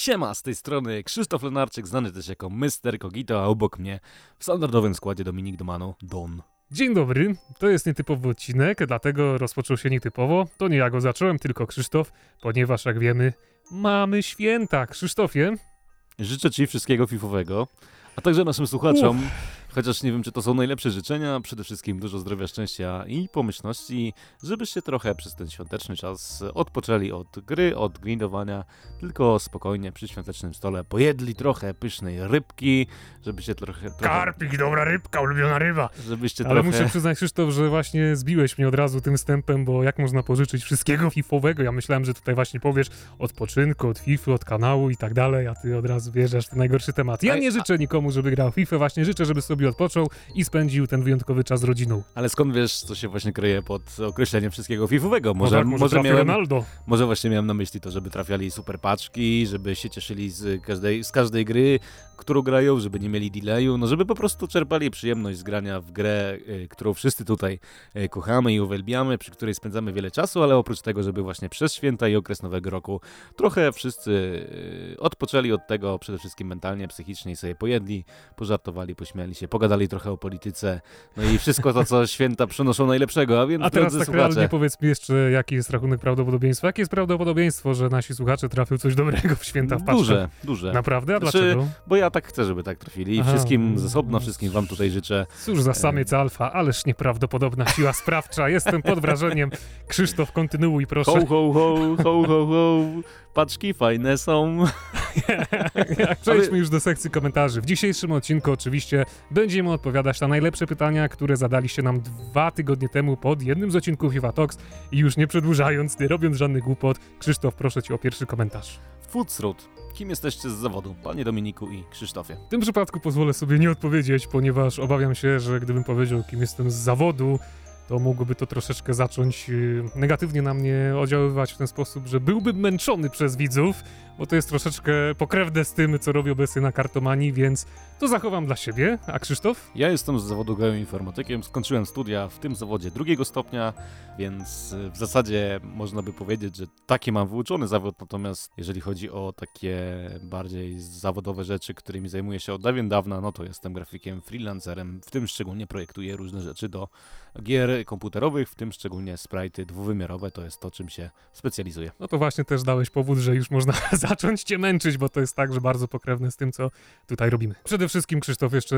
Siema, z tej strony Krzysztof Lenarczyk, znany też jako Mr. Kogito, a obok mnie w standardowym składzie Dominik Domano, Don. Dzień dobry, to jest nietypowy odcinek, dlatego rozpoczął się nietypowo. To nie ja go zacząłem, tylko Krzysztof, ponieważ jak wiemy, mamy święta. Krzysztofie, Życzę Ci wszystkiego fifowego, a także naszym słuchaczom, chociaż nie wiem, czy to są najlepsze życzenia, przede wszystkim dużo zdrowia, szczęścia i pomyślności, żebyście trochę przez ten świąteczny czas odpoczęli od gry, od grindowania, tylko spokojnie przy świątecznym stole pojedli trochę pysznej rybki, żebyście trochę... trochę karpik, dobra rybka, ulubiona ryba. żebyście Ale trochę... muszę przyznać, Krzysztof, że właśnie zbiłeś mnie od razu tym wstępem, bo jak można pożyczyć wszystkiego fifowego? Ja myślałem, że tutaj właśnie powiesz odpoczynku, od FIFA, od kanału i tak dalej, a ty od razu wjeżdżasz w ten najgorszy temat. Ja nie życzę nikomu, żeby grał w FIFA, właśnie życzę, żeby sobie odpoczął i spędził ten wyjątkowy czas z rodziną. Ale skąd wiesz, co się właśnie kryje pod określeniem wszystkiego fifowego? Może, Może, może, może, trafi miałem, Ronaldo. może właśnie miałem na myśli to, żeby trafiali super paczki, żeby się cieszyli z każdej, z każdej gry, którą grają, żeby nie mieli delayu, no żeby po prostu czerpali przyjemność z grania w grę, y, którą wszyscy tutaj y, kochamy i uwielbiamy, przy której spędzamy wiele czasu, ale oprócz tego, żeby właśnie przez święta i okres Nowego Roku trochę wszyscy y, odpoczęli od tego, przede wszystkim mentalnie, psychicznie i sobie pojedli, pożartowali, pośmiali się, pogadali trochę o polityce, no i wszystko to, co święta przynoszą najlepszego, a więc A teraz tak realnie słuchacze, powiedz mi jeszcze, jaki jest rachunek prawdopodobieństwa? Jakie jest prawdopodobieństwo, że nasi słuchacze trafią coś dobrego w święta w paczkach? duże, duże. Naprawdę? A Znaczy, dlaczego? Bo ja tak chcę, żeby tak trafili. I Aha. wszystkim z osobna, wszystkim wam tutaj życzę. Cóż za samiec alfa, ależ nieprawdopodobna siła sprawcza. Jestem pod wrażeniem. Krzysztof, kontynuuj proszę. Ho, ho, ho, ho, ho, ho. Paczki fajne są. Przejdźmy już do sekcji komentarzy. W dzisiejszym odcinku oczywiście będziemy odpowiadać na najlepsze pytania, które zadaliście nam dwa tygodnie temu pod jednym z odcinków Iwa Talks. I już nie przedłużając, nie robiąc żadnych głupot, Krzysztof, proszę cię o pierwszy komentarz. Foodsroot. Kim jesteście z zawodu? Panie Dominiku i Krzysztofie. W tym przypadku pozwolę sobie nie odpowiedzieć, ponieważ obawiam się, że gdybym powiedział, kim jestem z zawodu, to mogłoby to troszeczkę zacząć yy, negatywnie na mnie oddziaływać w ten sposób, że byłbym męczony przez widzów, bo to jest troszeczkę pokrewne z tym, co robię obecnie na kartomanii, więc to zachowam dla siebie. A Krzysztof? Ja jestem z zawodu geoinformatykiem. Skończyłem studia w tym zawodzie drugiego stopnia, więc y, w zasadzie można by powiedzieć, że taki mam wyuczony zawód. Natomiast jeżeli chodzi o takie bardziej zawodowe rzeczy, którymi zajmuję się od dawien dawna, no to jestem grafikiem, freelancerem. W tym szczególnie projektuję różne rzeczy do gier komputerowych, w tym szczególnie sprite'y dwuwymiarowe. To jest to, czym się specjalizuję. No to właśnie też dałeś powód, że już można zacząć cię męczyć, bo to jest także bardzo pokrewne z tym, co tutaj robimy. Przede wszystkim Krzysztof jeszcze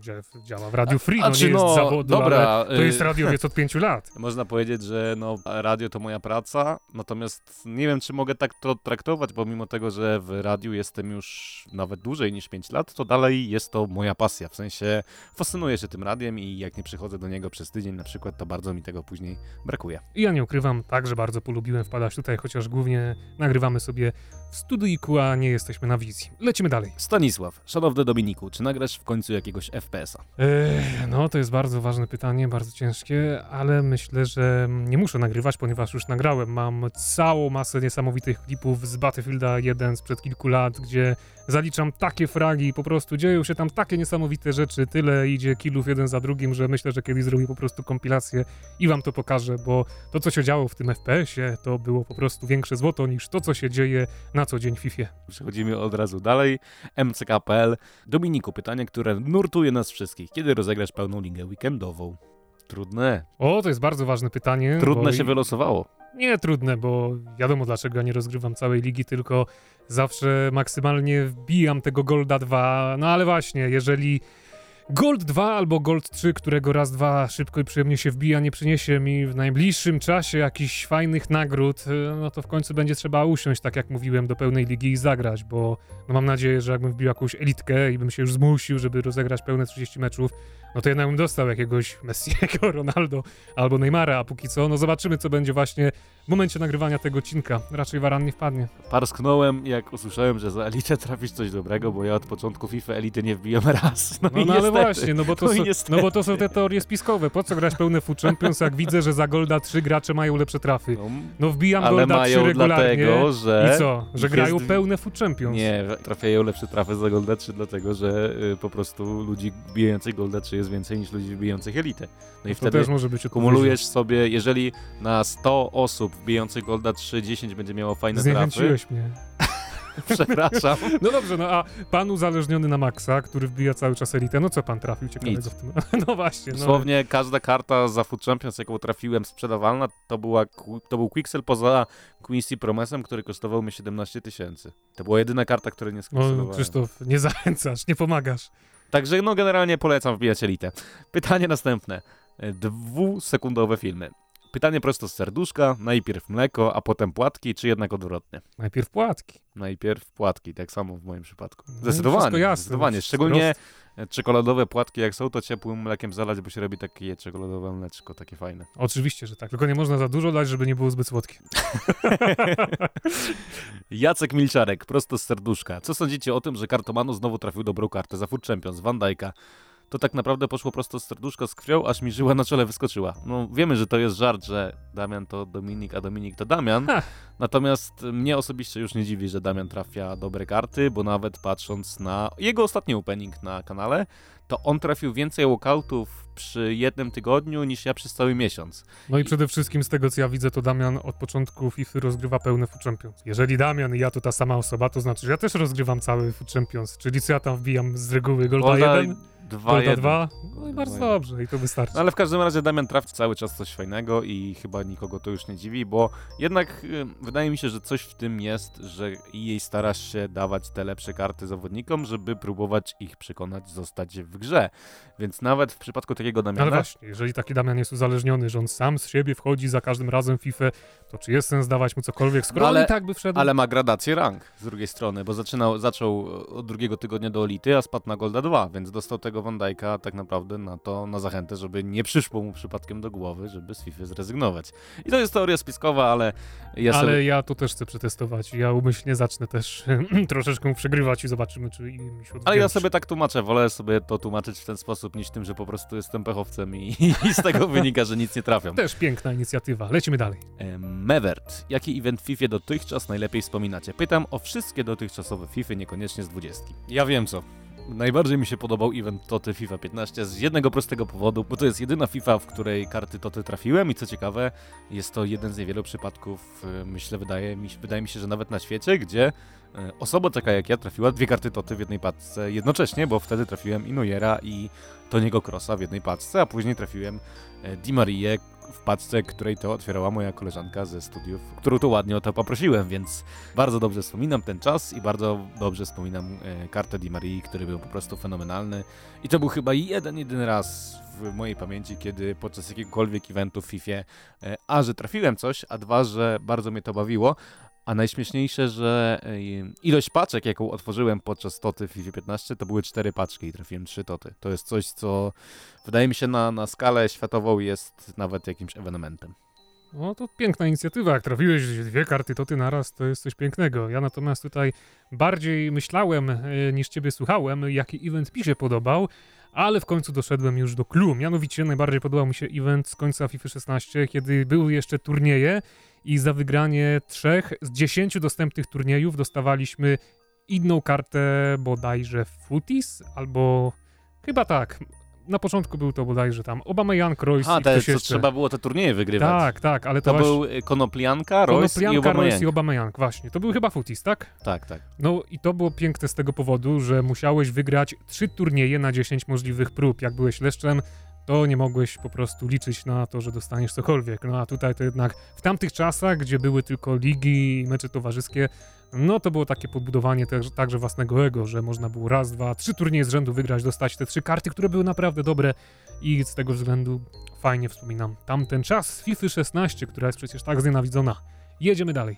dzia- działa w Radiu Free, no A czy nie jest no, z zawodu, dobra, to y- jest radiowiec od pięciu lat. Można powiedzieć, że no, radio to moja praca, natomiast nie wiem, czy mogę tak to traktować, bo mimo tego, że w radiu jestem już nawet dłużej niż 5 lat, to dalej jest to moja pasja. W sensie fascynuję się tym radiem i jak nie przychodzę do niego przez tydzień na przykład, to bardzo mi tego później brakuje. I ja nie ukrywam, także bardzo polubiłem wpadać tutaj, chociaż głównie nagrywamy sobie w studyjku, a nie jesteśmy na wizji. Lecimy dalej. Stanisław, szanowny Dominiku, czy nagrasz w końcu jakiegoś FPS-a? Ech, no, to jest bardzo ważne pytanie, bardzo ciężkie, ale myślę, że nie muszę nagrywać, ponieważ już nagrałem. Mam całą masę niesamowitych klipów z Battlefielda 1 sprzed kilku lat, gdzie zaliczam takie fragi, po prostu dzieją się tam takie niesamowite rzeczy, tyle idzie killów jeden za drugim, że myślę, że kiedyś zrobię po prostu kompilację i wam to pokażę, bo to, co się działo w tym FPS-ie, to było po prostu większe złoto niż to, co się dzieje na co dzień w FIFA. Przechodzimy od razu dalej. MCK.pl. Dominiku, pytanie, które nurtuje nas wszystkich. Kiedy rozegrasz pełną ligę weekendową? Trudne. O, to jest bardzo ważne pytanie. Trudne się i- wylosowało. Nie trudne, bo wiadomo dlaczego ja nie rozgrywam całej ligi, tylko zawsze maksymalnie wbijam tego Golda 2. No ale właśnie, jeżeli Gold 2 albo Gold 3, którego raz, dwa szybko i przyjemnie się wbija, nie przyniesie mi w najbliższym czasie jakichś fajnych nagród, y, no to w końcu będzie trzeba usiąść, tak jak mówiłem, do pełnej ligi i zagrać, bo no mam nadzieję, że jakbym wbił jakąś elitkę i bym się już zmusił, żeby rozegrać pełne 30 meczów, no to jednak bym dostał jakiegoś Messiego, Ronaldo albo Neymara, a póki co, no zobaczymy, co będzie właśnie w momencie nagrywania tego odcinka. Raczej Waran nie wpadnie. Parsknąłem, jak usłyszałem, że za elitę trafisz coś dobrego, bo ja od początku FIFA elity nie wbiłem raz. No, No, i no ale. Właśnie, no bo, to No są, no bo to są te teorie spiskowe. Po co grać pełne Food Champions, jak widzę, że za Golda 3 gracze mają lepsze trafy? No, No wbijam ale Golda 3 mają regularnie dlatego, że... i co? Że grają jest- pełne Food Champions. Nie, trafiają lepsze trafy za Golda 3, dlatego że y, po prostu ludzi wbijających Golda 3 jest więcej niż ludzi wbijających elitę. No i to wtedy też może być kumulujesz sobie, jeżeli na 100 osób wbijających Golda 3, 10 będzie miało fajne trafy, mnie. Przepraszam. No dobrze, no a pan uzależniony na maksa, który wbija cały czas elitę, no co pan trafił ciekawego Nic. w tym? No właśnie. No. Dosłownie każda karta za Food Champions, jaką trafiłem sprzedawalna, to, była, to był Quixel poza Quincy Promesem, który kosztował mi 17 tysięcy. To była jedyna karta, której nie No, sprzedawałem. Krzysztof, nie zachęcasz, nie pomagasz. Także no generalnie polecam wbijać elitę. Pytanie następne. E, Dwusekundowe filmy. Pytanie prosto z serduszka. Najpierw mleko, a potem płatki, czy jednak odwrotnie? Najpierw płatki. Najpierw płatki, tak samo w moim przypadku. No, Zdecydowanie, jasne. zdecydowanie. Szczególnie e, czekoladowe płatki, jak są, to ciepłym mlekiem zalać, bo się robi takie czekoladowe mleczko, takie fajne. Oczywiście, że tak. Tylko nie można za dużo dać, żeby nie było zbyt słodkie. Jacek Milczarek, prosto z serduszka. Co sądzicie o tym, że Kartomanu znowu trafił dobrą kartę za Food Champions, Van Dijk'a? To tak naprawdę poszło prosto z serduszka z krwią, aż mi żyła na czele wyskoczyła. No wiemy, że to jest żart, że Damian to Dominik, a Dominik to Damian. Ha. Natomiast mnie osobiście już nie dziwi, że Damian trafia dobre karty, bo nawet patrząc na jego ostatni opening na kanale, to on trafił więcej walkoutów przy jednym tygodniu niż ja przez cały miesiąc. No i przede wszystkim z tego, co ja widzę, to Damian od początku FIFA rozgrywa pełne Food Champions. Jeżeli Damian i ja to ta sama osoba, to znaczy, że ja też rozgrywam cały Food Champions. Czyli co ja tam wbijam z reguły Golda Golda 1, Dwa, Golda jeden. 2, no i bardzo dwa, dobrze i to wystarczy. No ale w każdym razie Damian trafi cały czas coś fajnego i chyba nikogo to już nie dziwi, bo jednak y, wydaje mi się, że coś w tym jest, że jej starasz się dawać te lepsze karty zawodnikom, żeby próbować ich przekonać zostać w grze. Więc nawet w przypadku takiego Ale Damiana... właśnie, jeżeli taki Damian jest uzależniony, że on sam z siebie wchodzi za każdym razem w FIFA, to czy jest sens dawać mu cokolwiek, skoro Ale- on i tak by wszedł? Ale ma gradację rank z drugiej strony, bo zaczynał, zaczął od drugiego tygodnia do Elity, a spadł na Golda 2, więc dostał tego Van Dijk'a tak naprawdę na to, na zachętę, żeby nie przyszło mu przypadkiem do głowy, żeby z FIFA zrezygnować. I to jest teoria spiskowa, ale ja Ale sobie... ja to też chcę przetestować. Ja umyślnie zacznę też troszeczkę przegrywać i zobaczymy, czy mi się Ale ja sobie tak tłumaczę, wolę sobie to tłumaczyć w ten sposób, niż tym, że po prostu jestem pechowcem i, i z tego wynika, że nic nie trafiam. Też piękna inicjatywa. Lecimy dalej. Em, Mevert. Jaki event FIFA dotychczas najlepiej wspominacie? Pytam o wszystkie dotychczasowe FIFA, niekoniecznie z 20. Ja wiem co. Najbardziej mi się podobał event Toty FIFA 15 z jednego prostego powodu, bo to jest jedyna FIFA, w której karty Toty trafiłem i co ciekawe, jest to jeden z niewielu przypadków, e, myślę, wydaje mi, wydaje mi się, że nawet na świecie, gdzie osoba taka jak ja trafiła dwie karty Toty w jednej paczce jednocześnie, bo wtedy trafiłem i Neuera i Toniego Crossa w jednej paczce, a później trafiłem e, Di Marię w paczce, której to otwierała moja koleżanka ze studiów, którą to ładnie o to poprosiłem, więc bardzo dobrze wspominam ten czas i bardzo dobrze wspominam e, kartę Di Marii, który był po prostu fenomenalny. I to był chyba jeden, jedyny raz w mojej pamięci, kiedy podczas jakiegokolwiek eventu w FIFA, e, a że trafiłem coś, a dwa, że bardzo mnie to bawiło. A najśmieszniejsze, że e, ilość paczek, jaką otworzyłem podczas toty w FIFA 15, to były cztery paczki i trafiłem trzy toty. To jest coś, co wydaje mi się na, na skalę światową jest nawet jakimś ewenementem. No to piękna inicjatywa. Jak trafiłeś dwie karty, to ty naraz, to jest coś pięknego. Ja natomiast tutaj bardziej myślałem e, niż ciebie słuchałem, jaki event mi się podobał, ale w końcu doszedłem już do clue. Mianowicie najbardziej podobał mi się event z końca FIFA 16, kiedy były jeszcze turnieje i za wygranie trzech z dziesięciu dostępnych turniejów dostawaliśmy inną kartę bodajże Footies, albo chyba tak. Na początku był to bodajże tam Obama Jan Kroos A, i te, co jeszcze. trzeba było te turnieje wygrywać. Tak, tak, ale to, To właśnie... był y, Konoplianka, Royce i Konoplianka, Royce i. Obameyang, właśnie. To był chyba Footies, tak? Tak, tak. No i to było piękne z tego powodu, że musiałeś wygrać trzy turnieje na 10 możliwych prób. Jak byłeś leszczem, to nie mogłeś po prostu liczyć na to, że dostaniesz cokolwiek. No a tutaj to jednak w tamtych czasach, gdzie były tylko ligi i mecze towarzyskie, no to było takie podbudowanie także własnego ego, że można było raz, dwa, trzy turnieje z rzędu wygrać, dostać te trzy karty, które były naprawdę dobre i z tego względu fajnie wspominam tamten czas z FIFA 16, która jest przecież tak znienawidzona. Jedziemy dalej.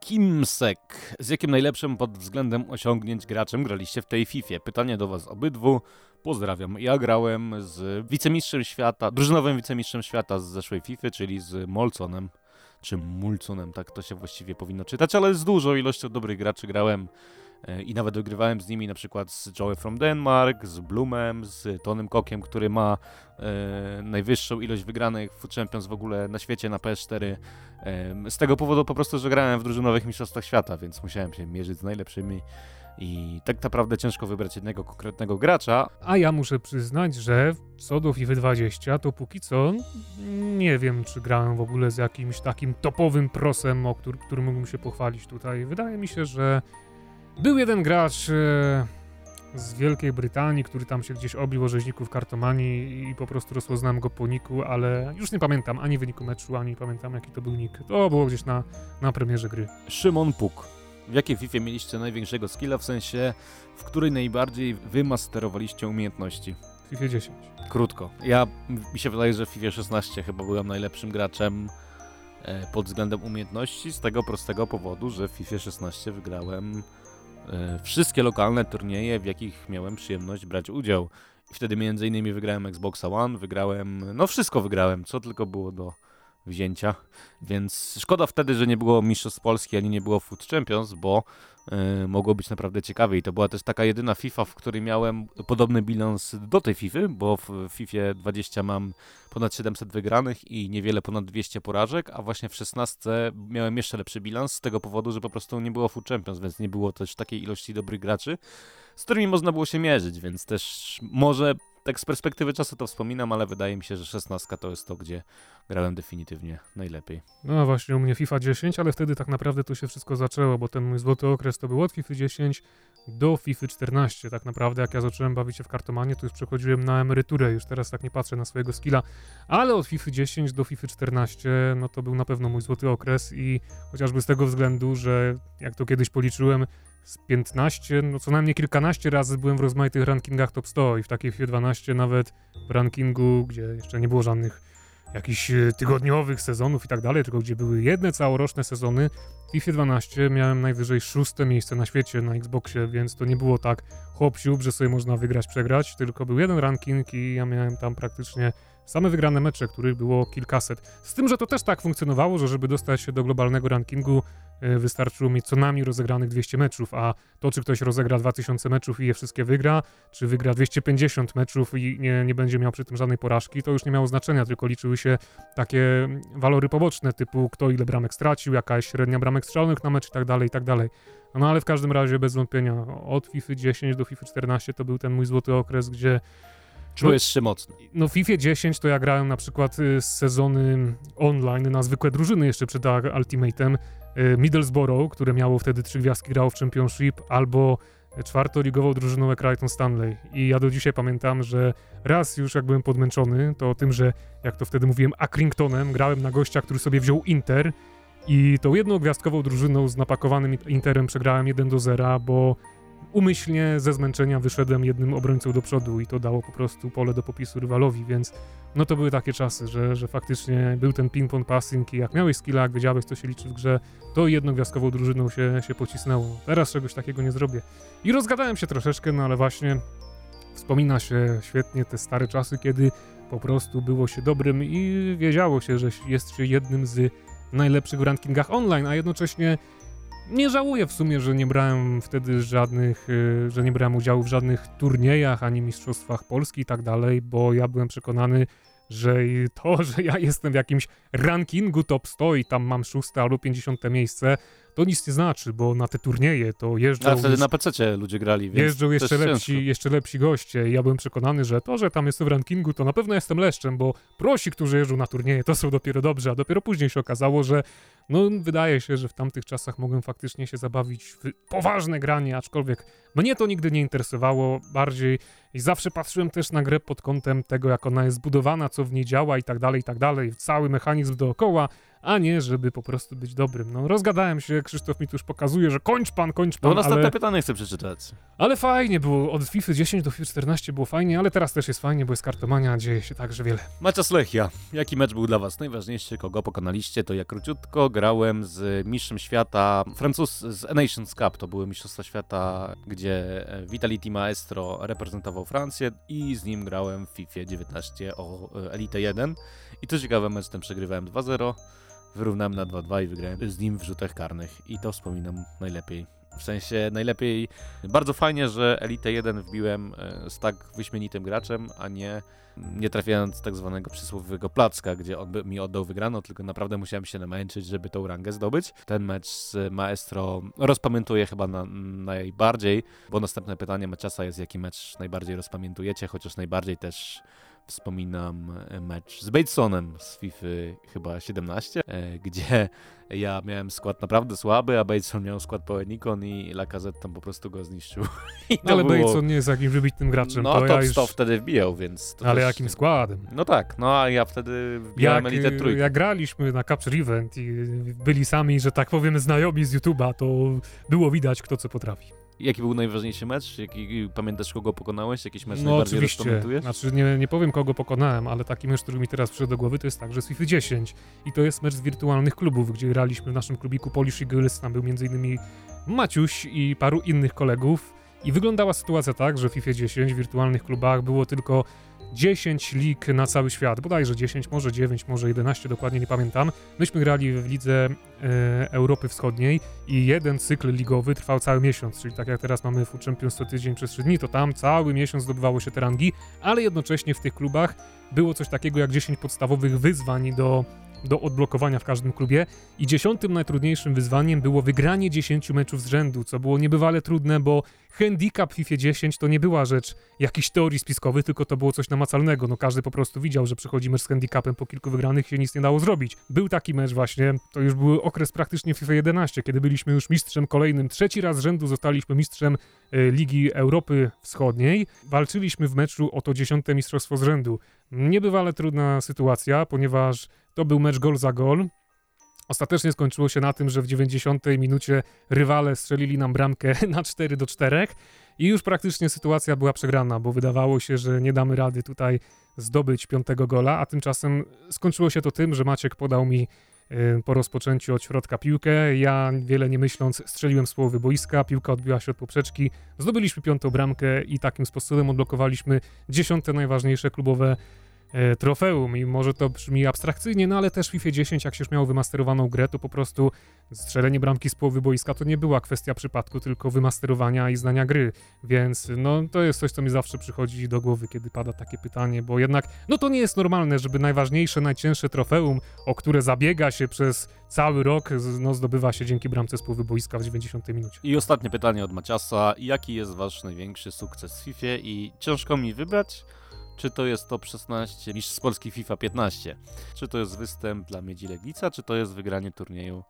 Kimsek. Z jakim najlepszym pod względem osiągnięć graczem graliście w tej FIFA? Pytanie do was obydwu. Pozdrawiam. Ja grałem z wicemistrzem świata, drużynowym wicemistrzem świata z zeszłej FIFA, czyli z Molconem, czy Mulconem, tak to się właściwie powinno czytać, ale z dużą ilością dobrych graczy grałem e, i nawet wygrywałem z nimi na przykład z Joey from Denmark, z Bloomem, z Tonym Kokiem, który ma e, najwyższą ilość wygranych w Champions w ogóle na świecie na PS4. Em, Z tego powodu po prostu, że grałem w drużynowych mistrzostwach świata, więc musiałem się mierzyć z najlepszymi i tak naprawdę ciężko wybrać jednego konkretnego gracza. A ja muszę przyznać, że co do FIFA 20, to póki co nie wiem, czy grałem w ogóle z jakimś takim topowym prosem, o któr, którym mógłbym się pochwalić tutaj. Wydaje mi się, że Był jeden gracz e, z Wielkiej Brytanii, który tam się gdzieś obił o rzeźników kartomanii i po prostu rozpoznałem go po niku, ale już nie pamiętam ani wyniku meczu, ani pamiętam jaki to był nick. To było gdzieś na, na premierze gry. Szymon Puk. W jakiej FIFA mieliście największego skilla, w sensie w której najbardziej wymasterowaliście umiejętności? W FIFA 10. Krótko. Ja, mi się wydaje, że w FIFA 16 chyba byłem najlepszym graczem e, pod względem umiejętności z tego prostego powodu, że w FIFA 16 wygrałem e, wszystkie lokalne turnieje, w jakich miałem przyjemność brać udział. I wtedy między innymi wygrałem Xboxa One, wygrałem, no wszystko wygrałem, co tylko było do wzięcia, więc szkoda wtedy, że nie było Mistrzostw Polski, ani nie było Food Champions, bo y, mogło być naprawdę ciekawie. I to była też taka jedyna FIFA, w której miałem podobny bilans do tej FIFA, bo w FIFA 20 mam ponad 700 wygranych i niewiele ponad 200 porażek, a właśnie w 16 miałem jeszcze lepszy bilans z tego powodu, że po prostu nie było Food Champions, więc nie było też takiej ilości dobrych graczy, z którymi można było się mierzyć, więc też może tak z perspektywy czasu to wspominam, ale wydaje mi się, że 16 to jest to, gdzie grałem definitywnie najlepiej. No właśnie, u mnie FIFA 10, ale wtedy tak naprawdę to się wszystko zaczęło, bo ten mój złoty okres to był od FIFA 10 do FIFA 14. Tak naprawdę, jak ja zacząłem bawić się w kartomanie, to już przechodziłem na emeryturę, już teraz tak nie patrzę na swojego skilla, ale od FIFA 10 do FIFA 14, no to był na pewno mój złoty okres i chociażby z tego względu, że jak to kiedyś policzyłem, z 15, no co najmniej kilkanaście razy byłem w rozmaitych rankingach top 100 i w takiej FIFA 12 nawet w rankingu, gdzie jeszcze nie było żadnych jakichś e, tygodniowych sezonów i tak dalej, tylko gdzie były jedne całoroczne sezony. W FIFA 12 miałem najwyżej szóste miejsce na świecie na Xboxie, więc to nie było tak hop że sobie można wygrać, przegrać, tylko był jeden ranking i ja miałem tam praktycznie same wygrane mecze, których było kilkaset. Z tym, że to też tak funkcjonowało, że żeby dostać się do globalnego rankingu, E, wystarczyło mieć co najmniej rozegranych 200 meczów, a to, czy ktoś rozegra 2000 meczów i je wszystkie wygra, czy wygra 250 meczów i nie, nie będzie miał przy tym żadnej porażki, to już nie miało znaczenia, tylko liczyły się takie walory poboczne, typu kto ile bramek stracił, jakaś średnia bramek strzelonych na mecz i tak dalej, i tak dalej. No ale w każdym razie bez wątpienia od FIFA 10 do FIFA 14 to był ten mój złoty okres, gdzie Czujesz się mocno. No w FIFA 10 to ja grałem na przykład y, z sezony online na zwykłe drużyny jeszcze przed Ultimate'em. Y, Middlesbrough, które miało wtedy trzy gwiazdki, grało w Championship, albo czwartoligową drużyną Crichton Stanley. I ja do dzisiaj pamiętam, że raz już jak byłem podmęczony, to tym, że jak to wtedy mówiłem, Accringtonem, grałem na gościa, który sobie wziął Inter i tą jedną gwiazdkową drużyną z napakowanym Interem przegrałem 1 do 0, bo umyślnie ze zmęczenia wyszedłem jednym obrońcą do przodu i to dało po prostu pole do popisu rywalowi, więc no to były takie czasy, że, że faktycznie był ten ping-pong passing i jak miałeś skilla, jak wiedziałeś, co się liczy w grze, to jednogwiazdkową drużyną się, się pocisnęło. Teraz czegoś takiego nie zrobię. I rozgadałem się troszeczkę, no ale właśnie wspomina się świetnie te stare czasy, kiedy po prostu było się dobrym i wiedziało się, że jest się jednym z najlepszych w rankingach online, a jednocześnie nie żałuję w sumie, że nie brałem wtedy żadnych, y, że nie brałem udziału w żadnych turniejach ani mistrzostwach Polski i tak dalej, bo ja byłem przekonany, że to, że ja jestem w jakimś rankingu top 100 i tam mam szóste albo 50 miejsce, to nic nie znaczy, bo na te turnieje to jeżdżą... A wtedy już, na PC ludzie grali, więc Jeżdżą jeszcze lepsi, jeszcze lepsi goście. Ja byłem przekonany, że to, że tam jestem w rankingu, to na pewno jestem leszczem, bo prosi, którzy jeżdżą na turnieje, to są dopiero dobrzy, a dopiero później się okazało, że no wydaje się, że w tamtych czasach mogłem faktycznie się zabawić w poważne granie, aczkolwiek mnie to nigdy nie interesowało. Bardziej i zawsze patrzyłem też na grę pod kątem tego, jak ona jest zbudowana, co w niej działa i tak dalej, i tak dalej, cały mechanizm dookoła, a nie, żeby po prostu być dobrym. No rozgadałem się, Krzysztof mi tu już pokazuje, że kończ pan, kończ pan, No następne ale... pytanie chcę przeczytać. Ale fajnie było, od FIFA 10 do FIFA 14 było fajnie, ale teraz też jest fajnie, bo jest kartomania, dzieje się także wiele. Macias Lechia. Jaki mecz był dla was najważniejszy? Kogo pokonaliście? To ja króciutko grałem z mistrzem świata, Francuz z Nations Cup, to były mistrzostwa świata, gdzie e, Vitality Maestro reprezentował Francję i z nim grałem w FIFA 19 o e, Elite 1 i co ciekawe mecz ten przegrywałem 2-0 wyrównałem na 2-2 i wygrałem z nim w rzutach karnych i to wspominam najlepiej. W sensie najlepiej, bardzo fajnie, że Elite 1 wbiłem e, z tak wyśmienitym graczem, a nie nie trafiając tak zwanego przysłowiowego placka, gdzie on mi oddał wygraną, tylko naprawdę musiałem się namęczyć, żeby tą rangę zdobyć. Ten mecz z Maestro rozpamiętuję chyba na, najbardziej, bo następne pytanie Maciasa jest, jaki mecz najbardziej rozpamiętujecie, chociaż najbardziej też wspominam mecz z Batesonem z FIFA chyba 17, gdzie ja miałem skład naprawdę słaby, a Bateson miał skład pełen ikon i Lacazette tam po prostu go zniszczył. No, ale było... Bateson nie jest jakimś wybitnym graczem. No, to top ja już... 100 wtedy wbijał, więc... ale też... jakim składem? No tak, no a ja wtedy wbijałem jak, Elite Trójkę. Jak graliśmy na Capture Event i byli sami, że tak powiem, znajomi z YouTube'a, to było widać, kto co potrafi. Jaki był najważniejszy mecz? Jaki, pamiętasz, kogo pokonałeś? Jakiś mecz no, najbardziej oczywiście. Znaczy, nie, nie powiem, kogo pokonałem, ale taki mecz, który mi teraz przyszedł do głowy, to jest także z FIFA 10. I to jest mecz z wirtualnych klubów, gdzie graliśmy w naszym klubiku Polish Eagles. Tam był m.in. Maciuś i paru innych kolegów. I wyglądała sytuacja tak, że w FIFA 10 w wirtualnych klubach było tylko 10 lig na cały świat, bodajże 10, może 9, może 11, dokładnie nie pamiętam. Myśmy grali w lidze e, Europy Wschodniej i jeden cykl ligowy trwał cały miesiąc, czyli tak jak teraz mamy w Champions co tydzień przez 3 dni, to tam cały miesiąc zdobywało się te rangi, ale jednocześnie w tych klubach było coś takiego jak 10 podstawowych wyzwań do do odblokowania w każdym klubie i dziesiątym najtrudniejszym wyzwaniem było wygranie 10 meczów z rzędu, co było niebywale trudne, bo handicap w FIFA 10 to nie była rzecz jakiejś teorii spiskowej, tylko to było coś namacalnego. No każdy po prostu widział, że przychodzi mecz z handicapem po kilku wygranych się nic nie dało zrobić. Był taki mecz właśnie, to już był okres praktycznie FIFA 11, kiedy byliśmy już mistrzem kolejnym. Trzeci raz z rzędu zostaliśmy mistrzem e, Ligi Europy Wschodniej. Walczyliśmy w meczu o to dziesiąte mistrzostwo z rzędu. Niebywale trudna sytuacja, ponieważ to był mecz gol za gol. Ostatecznie skończyło się na tym, że w 90 minucie rywale strzelili nam bramkę na 4 do 4 i już praktycznie sytuacja była przegrana, bo wydawało się, że nie damy rady tutaj zdobyć piątego gola, a tymczasem skończyło się to tym, że Maciek podał mi y, po rozpoczęciu od środka piłkę. Ja wiele nie myśląc strzeliłem z połowy boiska, piłka odbiła się od poprzeczki, zdobyliśmy piątą bramkę i takim sposobem odblokowaliśmy dziesiąte najważniejsze klubowe trofeum i może to brzmi abstrakcyjnie, no ale też w FIFA 10 jak się już miało wymasterowaną grę, to po prostu strzelenie bramki z połowy boiska to nie była kwestia przypadku, tylko wymasterowania i znania gry, więc no to jest coś, co mi zawsze przychodzi do głowy, kiedy pada takie pytanie, bo jednak no to nie jest normalne, żeby najważniejsze, najcięższe trofeum, o które zabiega się przez cały rok, no zdobywa się dzięki bramce z połowy boiska w 90 minucie. I ostatnie pytanie od Maciasa, jaki jest wasz największy sukces w FIFA i ciężko mi wybrać, czy to jest top 16 niż z Polski FIFA 15? Czy to jest występ dla Miedzi Legnica, czy to jest wygranie turnieju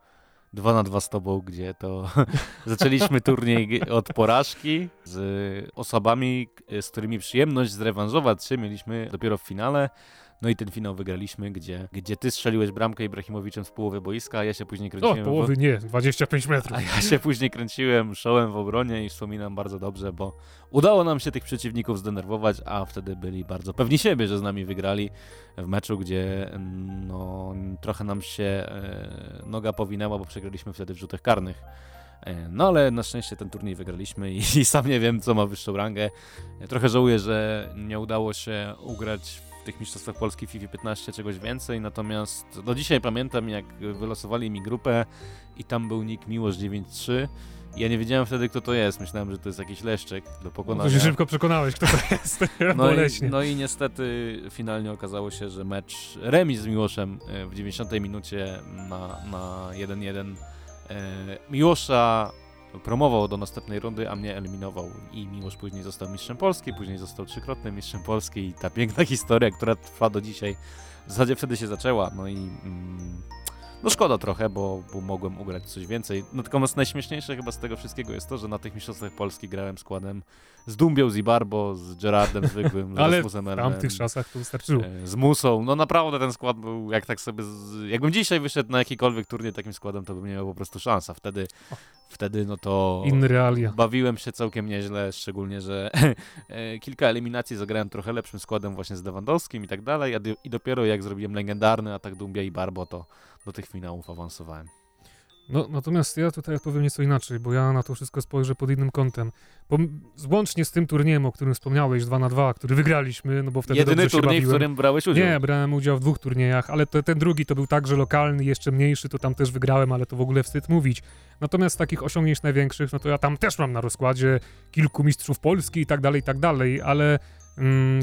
2 na 2 z tobą, gdzie to zaczęliśmy turniej od porażki z osobami, z którymi przyjemność zrewanżować się mieliśmy dopiero w finale. No i ten finał wygraliśmy, gdzie, gdzie ty strzeliłeś bramkę Ibrahimowiczem w połowę boiska, a ja się później kręciłem... O, połowy w... nie, 25 metrów. A ja się później kręciłem szołem w obronie i wspominam bardzo dobrze, bo udało nam się tych przeciwników zdenerwować, a wtedy byli bardzo pewni siebie, że z nami wygrali w meczu, gdzie no, trochę nam się e, noga powinęła, bo przegraliśmy wtedy w rzutach karnych. E, no ale na szczęście ten turniej wygraliśmy i, i, sam nie wiem, co ma wyższą rangę. Trochę żałuję, że nie udało się ugrać tych mistrzostwach Polski FIFA 15 czegoś więcej, natomiast do dzisiaj pamiętam jak wylosowali mi grupę i tam był nick Miłosz 93 ja nie wiedziałem wtedy, kto to jest. Myślałem, że to jest jakiś leszczek do pokonania. To się szybko przekonałeś, kto to jest. no, i, no i niestety finalnie okazało się, że mecz remis z Miłoszem e, w 90 minucie na, na 1-1 e, Miłosza promował do następnej rundy, a mnie eliminował. I Miłosz później został mistrzem Polski, później został trzykrotnym mistrzem Polski i ta piękna historia, która trwa do dzisiaj, w zasadzie wtedy się zaczęła. No i mm, no szkoda trochę, bo, bo mogłem ugrać coś więcej. Natomiast najśmieszniejsze chyba z tego wszystkiego jest to, że na tych mistrzostwach Polski grałem składem z Dumbią, z Ibarbo, z Gerardem zwykłym, z Ale w tamtych czasach to wystarczyło. E, z Musą. No naprawdę ten skład był, jak tak sobie... Z... Jakbym dzisiaj wyszedł na jakikolwiek turniej takim składem, to bym nie miał po prostu szansa. Wtedy, wtedy no to... Inny realia. Bawiłem się całkiem nieźle, szczególnie, że e, kilka eliminacji zagrałem trochę lepszym składem właśnie z Lewandowskim i tak dalej, i dopiero jak zrobiłem legendarny atak Dumbia i Barbo, to do tych finałów awansowałem. No, natomiast ja tutaj odpowiem nieco inaczej, bo ja na to wszystko spojrzę pod innym kątem. Bo złącznie z tym turniejem, o którym wspomniałeś, 2 na 2 który wygraliśmy, no bo wtedy Jedyny dobrze turniej, w którym brałeś udział. Nie, brałem udział w dwóch turniejach, ale to, ten drugi to był także lokalny, jeszcze mniejszy, to tam też wygrałem, ale to w ogóle wstyd mówić. Natomiast z takich osiągnięć największych, no to ja tam też mam na rozkładzie kilku mistrzów Polski i tak dalej, i tak dalej, ale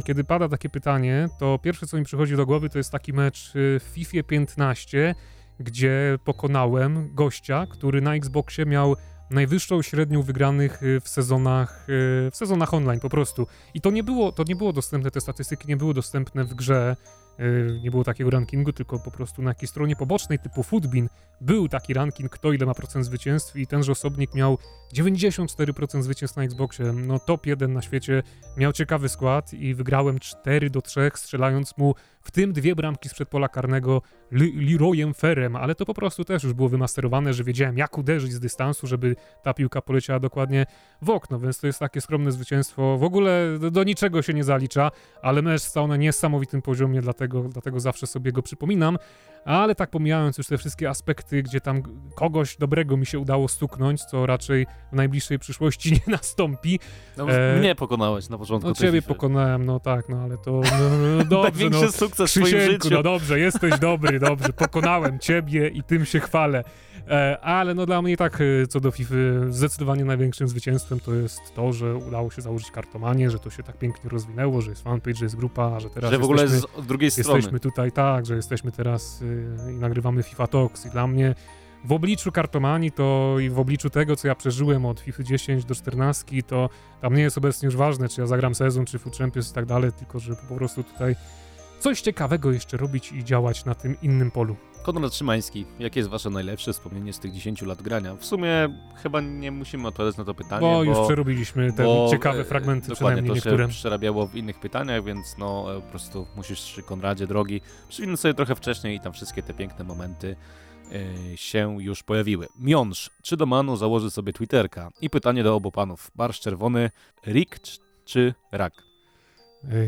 kiedy pada takie pytanie, to pierwsze, co mi przychodzi do głowy, to jest taki mecz y, w FIFA 15, gdzie pokonałem gościa, który na Xboxie miał najwyższą średnią wygranych y, w sezonach, y, w sezonach online po prostu. I to nie było, to nie było dostępne, te statystyki nie były dostępne w grze, nie było takiego rankingu, tylko po prostu na jakiejś stronie pobocznej typu Foodbin był taki ranking, kto ile ma procent zwycięstw i tenże osobnik miał 94% zwycięstw na Xboxie, no top 1 na świecie, miał ciekawy skład i wygrałem 4 do 3, strzelając mu w tym dwie bramki sprzed pola karnego Leroyem Ferrem, ale to po prostu też już było wymasterowane, że wiedziałem jak uderzyć z dystansu, żeby ta piłka poleciała dokładnie w okno, więc to jest takie skromne zwycięstwo. W ogóle do, do niczego się nie zalicza, ale mecz stał na niesamowitym poziomie, dlatego, dlatego zawsze sobie go przypominam. Ale tak pomijając już te wszystkie aspekty, gdzie tam kogoś dobrego mi się udało stuknąć, co raczej w najbliższej przyszłości nie nastąpi. No, e... Mnie pokonałeś na początku No ciebie FIFA. pokonałem, no tak, no ale to no, no dobrze. Największy no, sukces w swoim życiu. no dobrze, jesteś dobry, dobrze, pokonałem ciebie i tym się chwalę. E, ale no dla mnie tak e, co do FIFA zdecydowanie największym zwycięstwem to jest to, że udało się założyć kartomanię, że to się tak pięknie rozwinęło, że jest fanpage, że jest grupa, że teraz Że w ogóle jesteśmy, z drugiej strony. jesteśmy tutaj tak, że jesteśmy teraz y, i nagrywamy FIFA Talks i dla mnie w obliczu kartomanii to i w obliczu tego, co ja przeżyłem od FIFA 10 do 14, to tam nie jest obecnie już ważne, czy ja zagram sezon, czy Food Champions i tak dalej, tylko że po prostu tutaj coś ciekawego jeszcze robić i działać na tym innym polu. Konrad Szymański, jakie jest wasze najlepsze wspomnienie z tych 10 lat grania? W sumie chyba nie musimy odpowiadać na to pytanie, Bo, bo już przerobiliśmy te bo, ciekawe e, fragmenty, Dokładnie, przynajmniej to niektóre. się przerabiało w innych pytaniach, więc no e, po prostu musisz, Konradzie, drogi, przywinąć sobie trochę wcześniej i tam wszystkie te piękne momenty e, się już pojawiły. Miąż, czy do Manu założy sobie Twitterka? I pytanie do obu panów. Barsz czerwony, Rick czy Rak?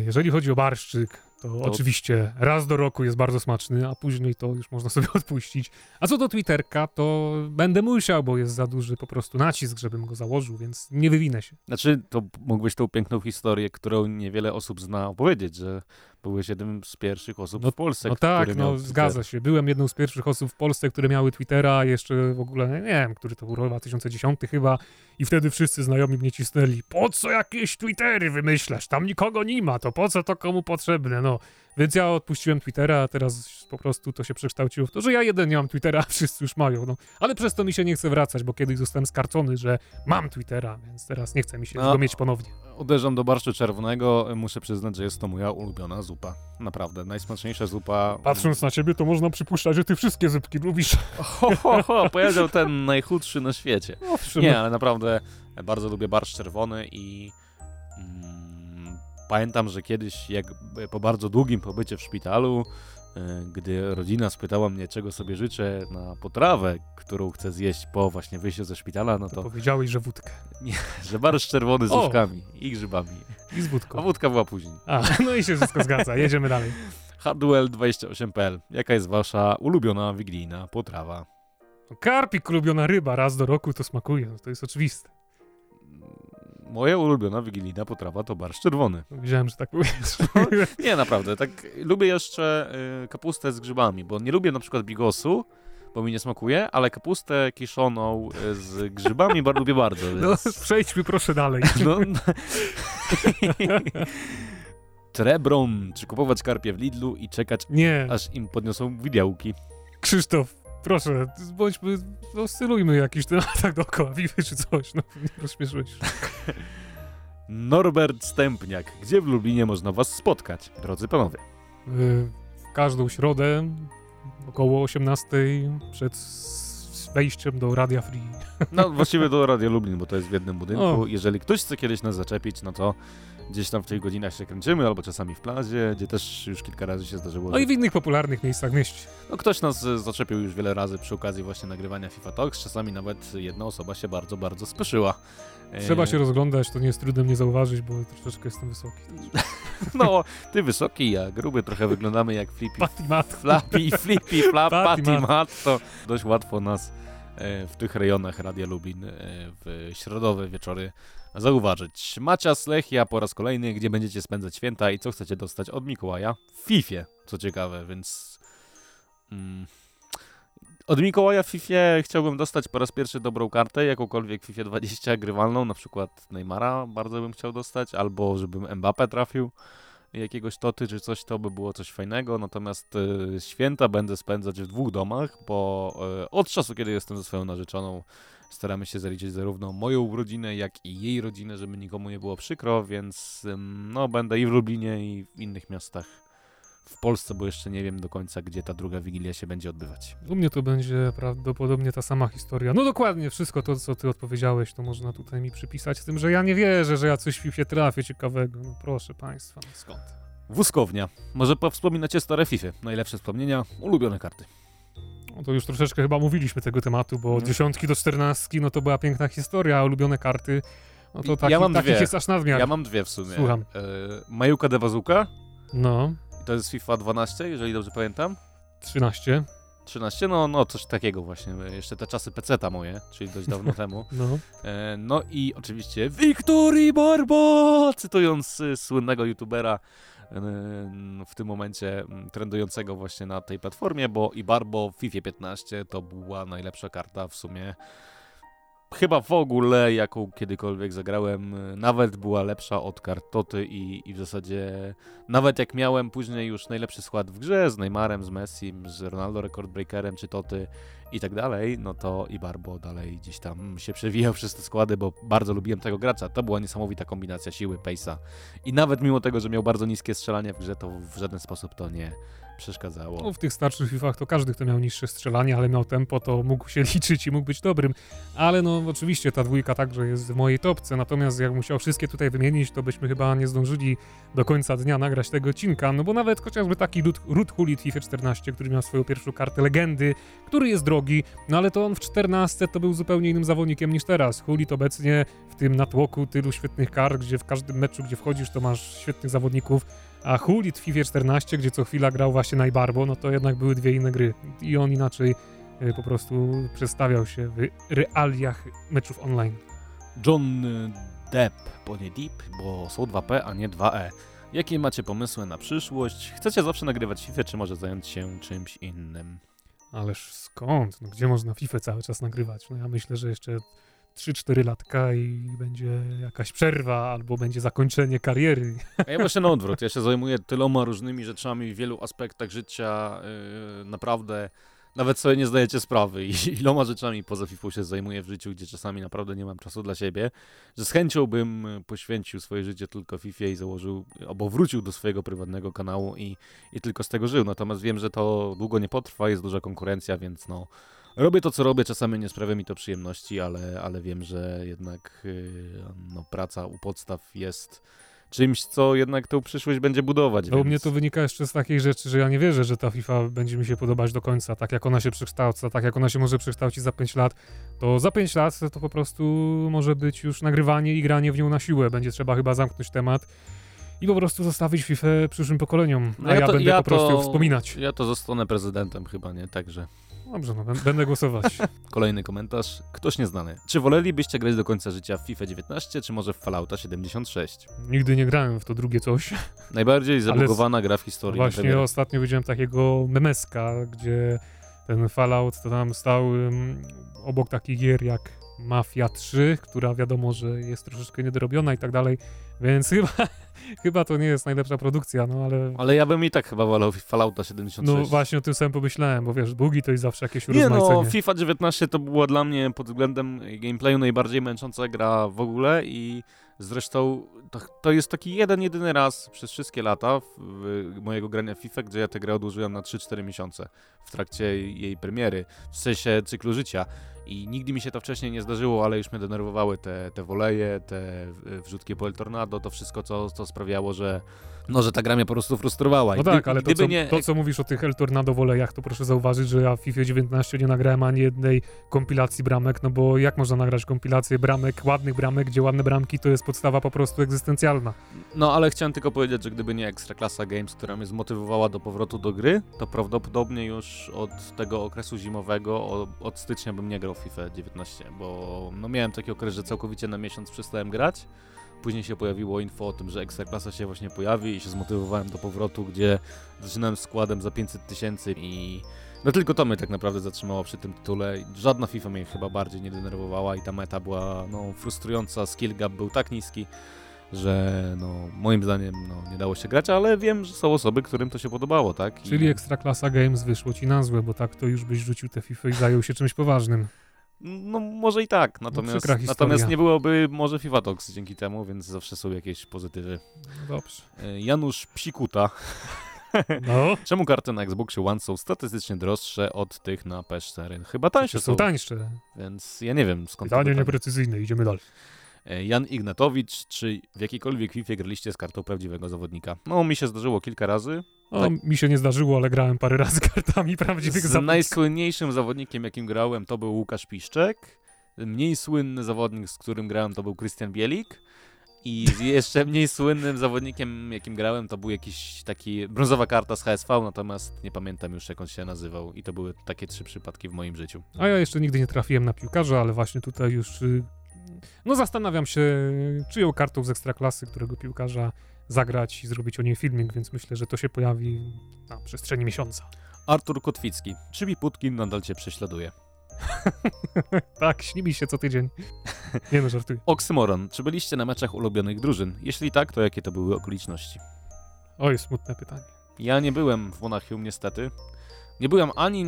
Jeżeli chodzi o barszczyk, to, To- oczywiście raz do roku jest bardzo smaczny, a później to już można sobie odpuścić. A co do Twitterka, to będę musiał, bo jest za duży po prostu nacisk, żebym go założył, więc nie wywinę się. Znaczy, to mógłbyś tą piękną historię, którą niewiele osób zna, opowiedzieć, że byłeś jednym z pierwszych osób No- w Polsce, No tak, no zgadza się. Byłem jedną z pierwszych osób w Polsce, które miały Twittera, jeszcze w ogóle, nie wiem, który to był rok 2010 chyba i wtedy wszyscy znajomi mnie cisnęli. Po co jakieś Twittery wymyślasz? Tam nikogo nie ma, to po co to komu potrzebne? No, więc ja odpuściłem Twittera, a teraz po prostu to się przekształciło w to, że ja jeden nie mam Twittera, a wszyscy już mają, no. Ale przez to mi się nie chce wracać, bo kiedyś zostałem skarcony, że mam Twittera, więc teraz nie chce mi się No. go mieć ponownie. Uderzam do barszczu czerwonego, muszę przyznać, że jest to moja ulubiona zupa. Naprawdę, najsmaczniejsza zupa. Patrząc na ciebie, to można przypuszczać, że ty wszystkie zupki lubisz. Ho, ho, ho, powiedział ten najchudszy na świecie. Owszem, Nie, ale naprawdę bardzo lubię barszcz czerwony i mm, pamiętam, że kiedyś, jak po bardzo długim pobycie w szpitalu, gdy rodzina spytała mnie, czego sobie życzę na potrawę, którą chcę zjeść po właśnie wyjściu ze szpitala, no to to, powiedziałeś, że wódkę. że barszcz czerwony z łóżkami i grzybami. I z A wódką. wódka była później. A, no i się wszystko zgadza. Jedziemy dalej. Hardwell28.pl. Jaka jest wasza ulubiona wigilijna potrawa? Karpik, ulubiona ryba, raz do roku to smakuje. No, to jest oczywiste. Moja ulubiona wigilijna potrawa to barszcz czerwony. Wiedziałem, że tak powiesz. Nie, naprawdę, tak lubię jeszcze y, kapustę z grzybami, bo nie lubię na przykład bigosu, bo mi nie smakuje, ale kapustę kiszoną y, z grzybami bardzo lubię bardzo. No, Więc, przejdźmy proszę dalej. no, Trebron, czy kupować karpie w Lidlu i czekać, Nie, aż im podniosą widełki. Krzysztof, proszę, bądźmy, oscylujmy jakiś temat dookoła Wiwy czy coś, no nie rozśmieszyłeś. Norbert Stępniak, gdzie w Lublinie można was spotkać, drodzy panowie? Y, W każdą środę około 18 przed wejściem do Radia Free. No właściwie do Radia Lublin, bo to jest w jednym budynku. O. Jeżeli ktoś chce kiedyś nas zaczepić, no to gdzieś tam w tych godzinach się kręcimy, albo czasami w plazie, gdzie też już kilka razy się zdarzyło. No że- i w innych popularnych miejscach w mieście. No ktoś nas e, zaczepił już wiele razy przy okazji właśnie nagrywania FIFA Talks. Czasami nawet jedna osoba się bardzo, bardzo spieszyła. E, Trzeba się rozglądać, to nie jest trudno mnie zauważyć, bo troszeczkę jestem wysoki. No, ty wysoki, ja gruby, trochę wyglądamy jak Flippy, Patty mat. Flappy, Flippy, Flap, Patty Patty Mat. Mat, to dość łatwo nas w tych rejonach Radia Lublin e, w środowe wieczory zauważyć. Macias Lechia po raz kolejny, gdzie będziecie spędzać święta i co chcecie dostać od Mikołaja? W Fifie, co ciekawe, więc... Mm, od Mikołaja w Fifie chciałbym dostać po raz pierwszy dobrą kartę, jakąkolwiek w Fifie 20 grywalną, na przykład Neymara bardzo bym chciał dostać, albo żebym Mbappé trafił jakiegoś toty czy coś, to by było coś fajnego, natomiast e, święta będę spędzać w dwóch domach, bo e, od czasu, kiedy jestem ze swoją narzeczoną, staramy się zaliczyć zarówno moją urodzinę, jak i jej rodzinę, żeby nikomu nie było przykro, więc no będę i w Lublinie, i w innych miastach w Polsce, bo jeszcze nie wiem do końca, gdzie ta druga Wigilia się będzie odbywać. U mnie to będzie prawdopodobnie ta sama historia. No dokładnie, wszystko to, co ty odpowiedziałeś, to można tutaj mi przypisać, z tym, że ja nie wierzę, że ja coś w FIFA trafię ciekawego. No proszę państwa, no skąd? Wózkownia. Może powspominacie stare FIFA. Najlepsze wspomnienia, ulubione karty. No to już troszeczkę chyba mówiliśmy tego tematu, bo od Mhm. dziesiątki do czternastki, no to była piękna historia, a ulubione karty, no to taki, Ja mam takich dwie. jest aż nadmiar. Ja mam dwie w sumie. Słucham. E, Majuka de Bazuka, No, to jest FIFA 12, jeżeli dobrze pamiętam. 13, 13, no, no coś takiego właśnie, jeszcze te czasy peceta moje, czyli dość dawno temu. no. E, no i oczywiście Victory Barbo, cytując y, słynnego youtubera y, w tym momencie trendującego właśnie na tej platformie, bo i Barbo w FIFA 15 to była najlepsza karta w sumie chyba w ogóle, jaką kiedykolwiek zagrałem, nawet była lepsza od kart Toty i, i w zasadzie nawet jak miałem później już najlepszy skład w grze z Neymarem, z Messim, z Ronaldo Recordbreakerem czy Toty i tak dalej, no to i Barbo dalej gdzieś tam się przewijał przez te składy, bo bardzo lubiłem tego gracza. To była niesamowita kombinacja siły, pace'a. I nawet mimo tego, że miał bardzo niskie strzelanie w grze, to w żaden sposób to nie przeszkadzało. No, w tych starszych FIFAch to każdy, kto miał niższe strzelanie, ale miał tempo, to mógł się liczyć i mógł być dobrym. Ale no oczywiście ta dwójka także jest w mojej topce, natomiast jak musiał wszystkie tutaj wymienić, to byśmy chyba nie zdążyli do końca dnia nagrać tego odcinka, no bo nawet chociażby taki Ruth, w FIFA 14, który miał swoją pierwszą kartę legendy, który jest drogi, no ale to on w 14 to był zupełnie innym zawodnikiem niż teraz. Hullit obecnie w tym natłoku tylu świetnych kart, gdzie w każdym meczu, gdzie wchodzisz, to masz świetnych zawodników, a Hullit w FIFA 14, gdzie co chwila grał właśnie Najbarbo, no to jednak były dwie inne gry i on inaczej y, po prostu przedstawiał się w realiach meczów online. John Depp, bo nie Deep, bo są 2P, a nie 2E. Jakie macie pomysły na przyszłość? Chcecie zawsze nagrywać FIFA, czy może zająć się czymś innym? Ależ skąd? No, gdzie można FIFA cały czas nagrywać? No ja myślę, że jeszcze 3-4 latka i będzie jakaś przerwa albo będzie zakończenie kariery. A ja właśnie na odwrót. Ja się zajmuję tyloma różnymi rzeczami w wielu aspektach życia. Yy, naprawdę nawet sobie nie zdajecie sprawy i iloma rzeczami poza FIFA się zajmuję w życiu, gdzie czasami naprawdę nie mam czasu dla siebie, że z chęcią bym poświęcił swoje życie tylko FIFA i założył, albo wrócił do swojego prywatnego kanału i, i tylko z tego żył. Natomiast wiem, że to długo nie potrwa, jest duża konkurencja, więc no robię to, co robię, czasami nie sprawia mi to przyjemności, ale, ale wiem, że jednak yy, no, praca u podstaw jest czymś, co jednak tą przyszłość będzie budować. No u więc... mnie to wynika jeszcze z takiej rzeczy, że ja nie wierzę, że ta FIFA będzie mi się podobać do końca, tak jak ona się przekształca, tak jak ona się może przekształcić za 5 lat, to za 5 lat to po prostu może być już nagrywanie i granie w nią na siłę. Będzie trzeba chyba zamknąć temat i po prostu zostawić FIFA przyszłym pokoleniom, a No ja, to- będę po prostu to- ją wspominać. Ja to zostanę prezydentem chyba, nie? Także Dobrze, no bę- będę głosować. kolejny komentarz. Ktoś nieznany. Czy wolelibyście grać do końca życia w FIFA 19, czy może w Fallouta 76? Nigdy nie grałem w to drugie coś. Najbardziej zabugowana gra w historii. Właśnie ostatnio widziałem takiego memeska, gdzie ten Fallout to tam stał ym, obok takich gier jak Mafia 3, która wiadomo, że jest troszeczkę niedorobiona i tak dalej, więc chyba, chyba to nie jest najlepsza produkcja, no ale Ale ja bym i tak chyba wolał Fallouta 76. no właśnie o tym samym pomyślałem, bo wiesz, bugi to jest zawsze jakieś Nie no, urozmaicenie. FIFA 19 to była dla mnie pod względem gameplayu najbardziej męcząca gra w ogóle i zresztą to, to jest taki jeden, jedyny raz przez wszystkie lata w, w mojego grania FIFA, gdzie ja tę grę odłożyłem na 3-4 miesiące w trakcie jej premiery, w sensie cyklu życia. I nigdy mi się to wcześniej nie zdarzyło, ale już mnie denerwowały te, te woleje, te wrzutki po El Tornado, to wszystko, co, co sprawiało, że, no, że ta gra mnie po prostu frustrowała. No tak, ale to co, nie to, co mówisz o tych El Tornado wolejach, to proszę zauważyć, że ja w FIFA 19 nie nagrałem ani jednej kompilacji bramek, no bo jak można nagrać kompilację bramek, ładnych bramek, gdzie ładne bramki to jest podstawa po prostu egzystencjalna. No, ale chciałem tylko powiedzieć, że gdyby nie Ekstraklasa Games, która mnie zmotywowała do powrotu do gry, to prawdopodobnie już od tego okresu zimowego, od stycznia bym nie grał FIFA 19, bo no miałem taki okres, że całkowicie na miesiąc przestałem grać. Później się pojawiło info o tym, że Ekstraklasa się właśnie pojawi i się zmotywowałem do powrotu, gdzie zaczynałem składem za 500 tysięcy i no tylko to mnie tak naprawdę zatrzymało przy tym tytule. Żadna FIFA mnie chyba bardziej nie denerwowała i ta meta była no, frustrująca, skill gap był tak niski, że no, moim zdaniem no, nie dało się grać, ale wiem, że są osoby, którym to się podobało, tak? I- Czyli Ekstraklasa Games wyszło ci na złe, bo tak to już byś rzucił te FIFA i zajął się czymś poważnym. No może i tak, natomiast, przykra historia. natomiast nie byłoby może FIFA Talks dzięki temu, więc zawsze są jakieś pozytywy. No dobrze. E, Janusz Psikuta. No, Czemu karty na Xboxie One są statystycznie droższe od tych na PS4? Chyba tańsze są, są tańsze. więc ja nie wiem skąd Pytanie to pytanie. nieprecyzyjne, idziemy dalej. E, Jan Ignatowicz, czy w jakiejkolwiek FIFA graliście z kartą prawdziwego zawodnika? No, mi się zdarzyło kilka razy. O, Tak. mi się nie zdarzyło, ale grałem parę razy kartami prawdziwych Z zawodników. najsłynniejszym zawodnikiem, jakim grałem, to był Łukasz Piszczek. Mniej słynny zawodnik, z którym grałem, to był Krystian Bielik. I z jeszcze mniej słynnym zawodnikiem, jakim grałem, to był jakiś taki brązowa karta z HSV, natomiast nie pamiętam już, jak on się nazywał. I to były takie trzy przypadki w moim życiu. A ja jeszcze nigdy nie trafiłem na piłkarza, ale właśnie tutaj już. No zastanawiam się, czyją kartą z ekstraklasy, którego piłkarza zagrać i zrobić o niej filmik, więc myślę, że to się pojawi na przestrzeni miesiąca. Artur Kotwicki. Czy mi Putkin nadal cię prześladuje? tak, śni mi się co tydzień. Nie no, żartuję. Oksymoron. Czy byliście na meczach ulubionych drużyn? Jeśli tak, to jakie to były okoliczności? Oj, smutne pytanie. Ja nie byłem w Monachium niestety. Nie byłem ani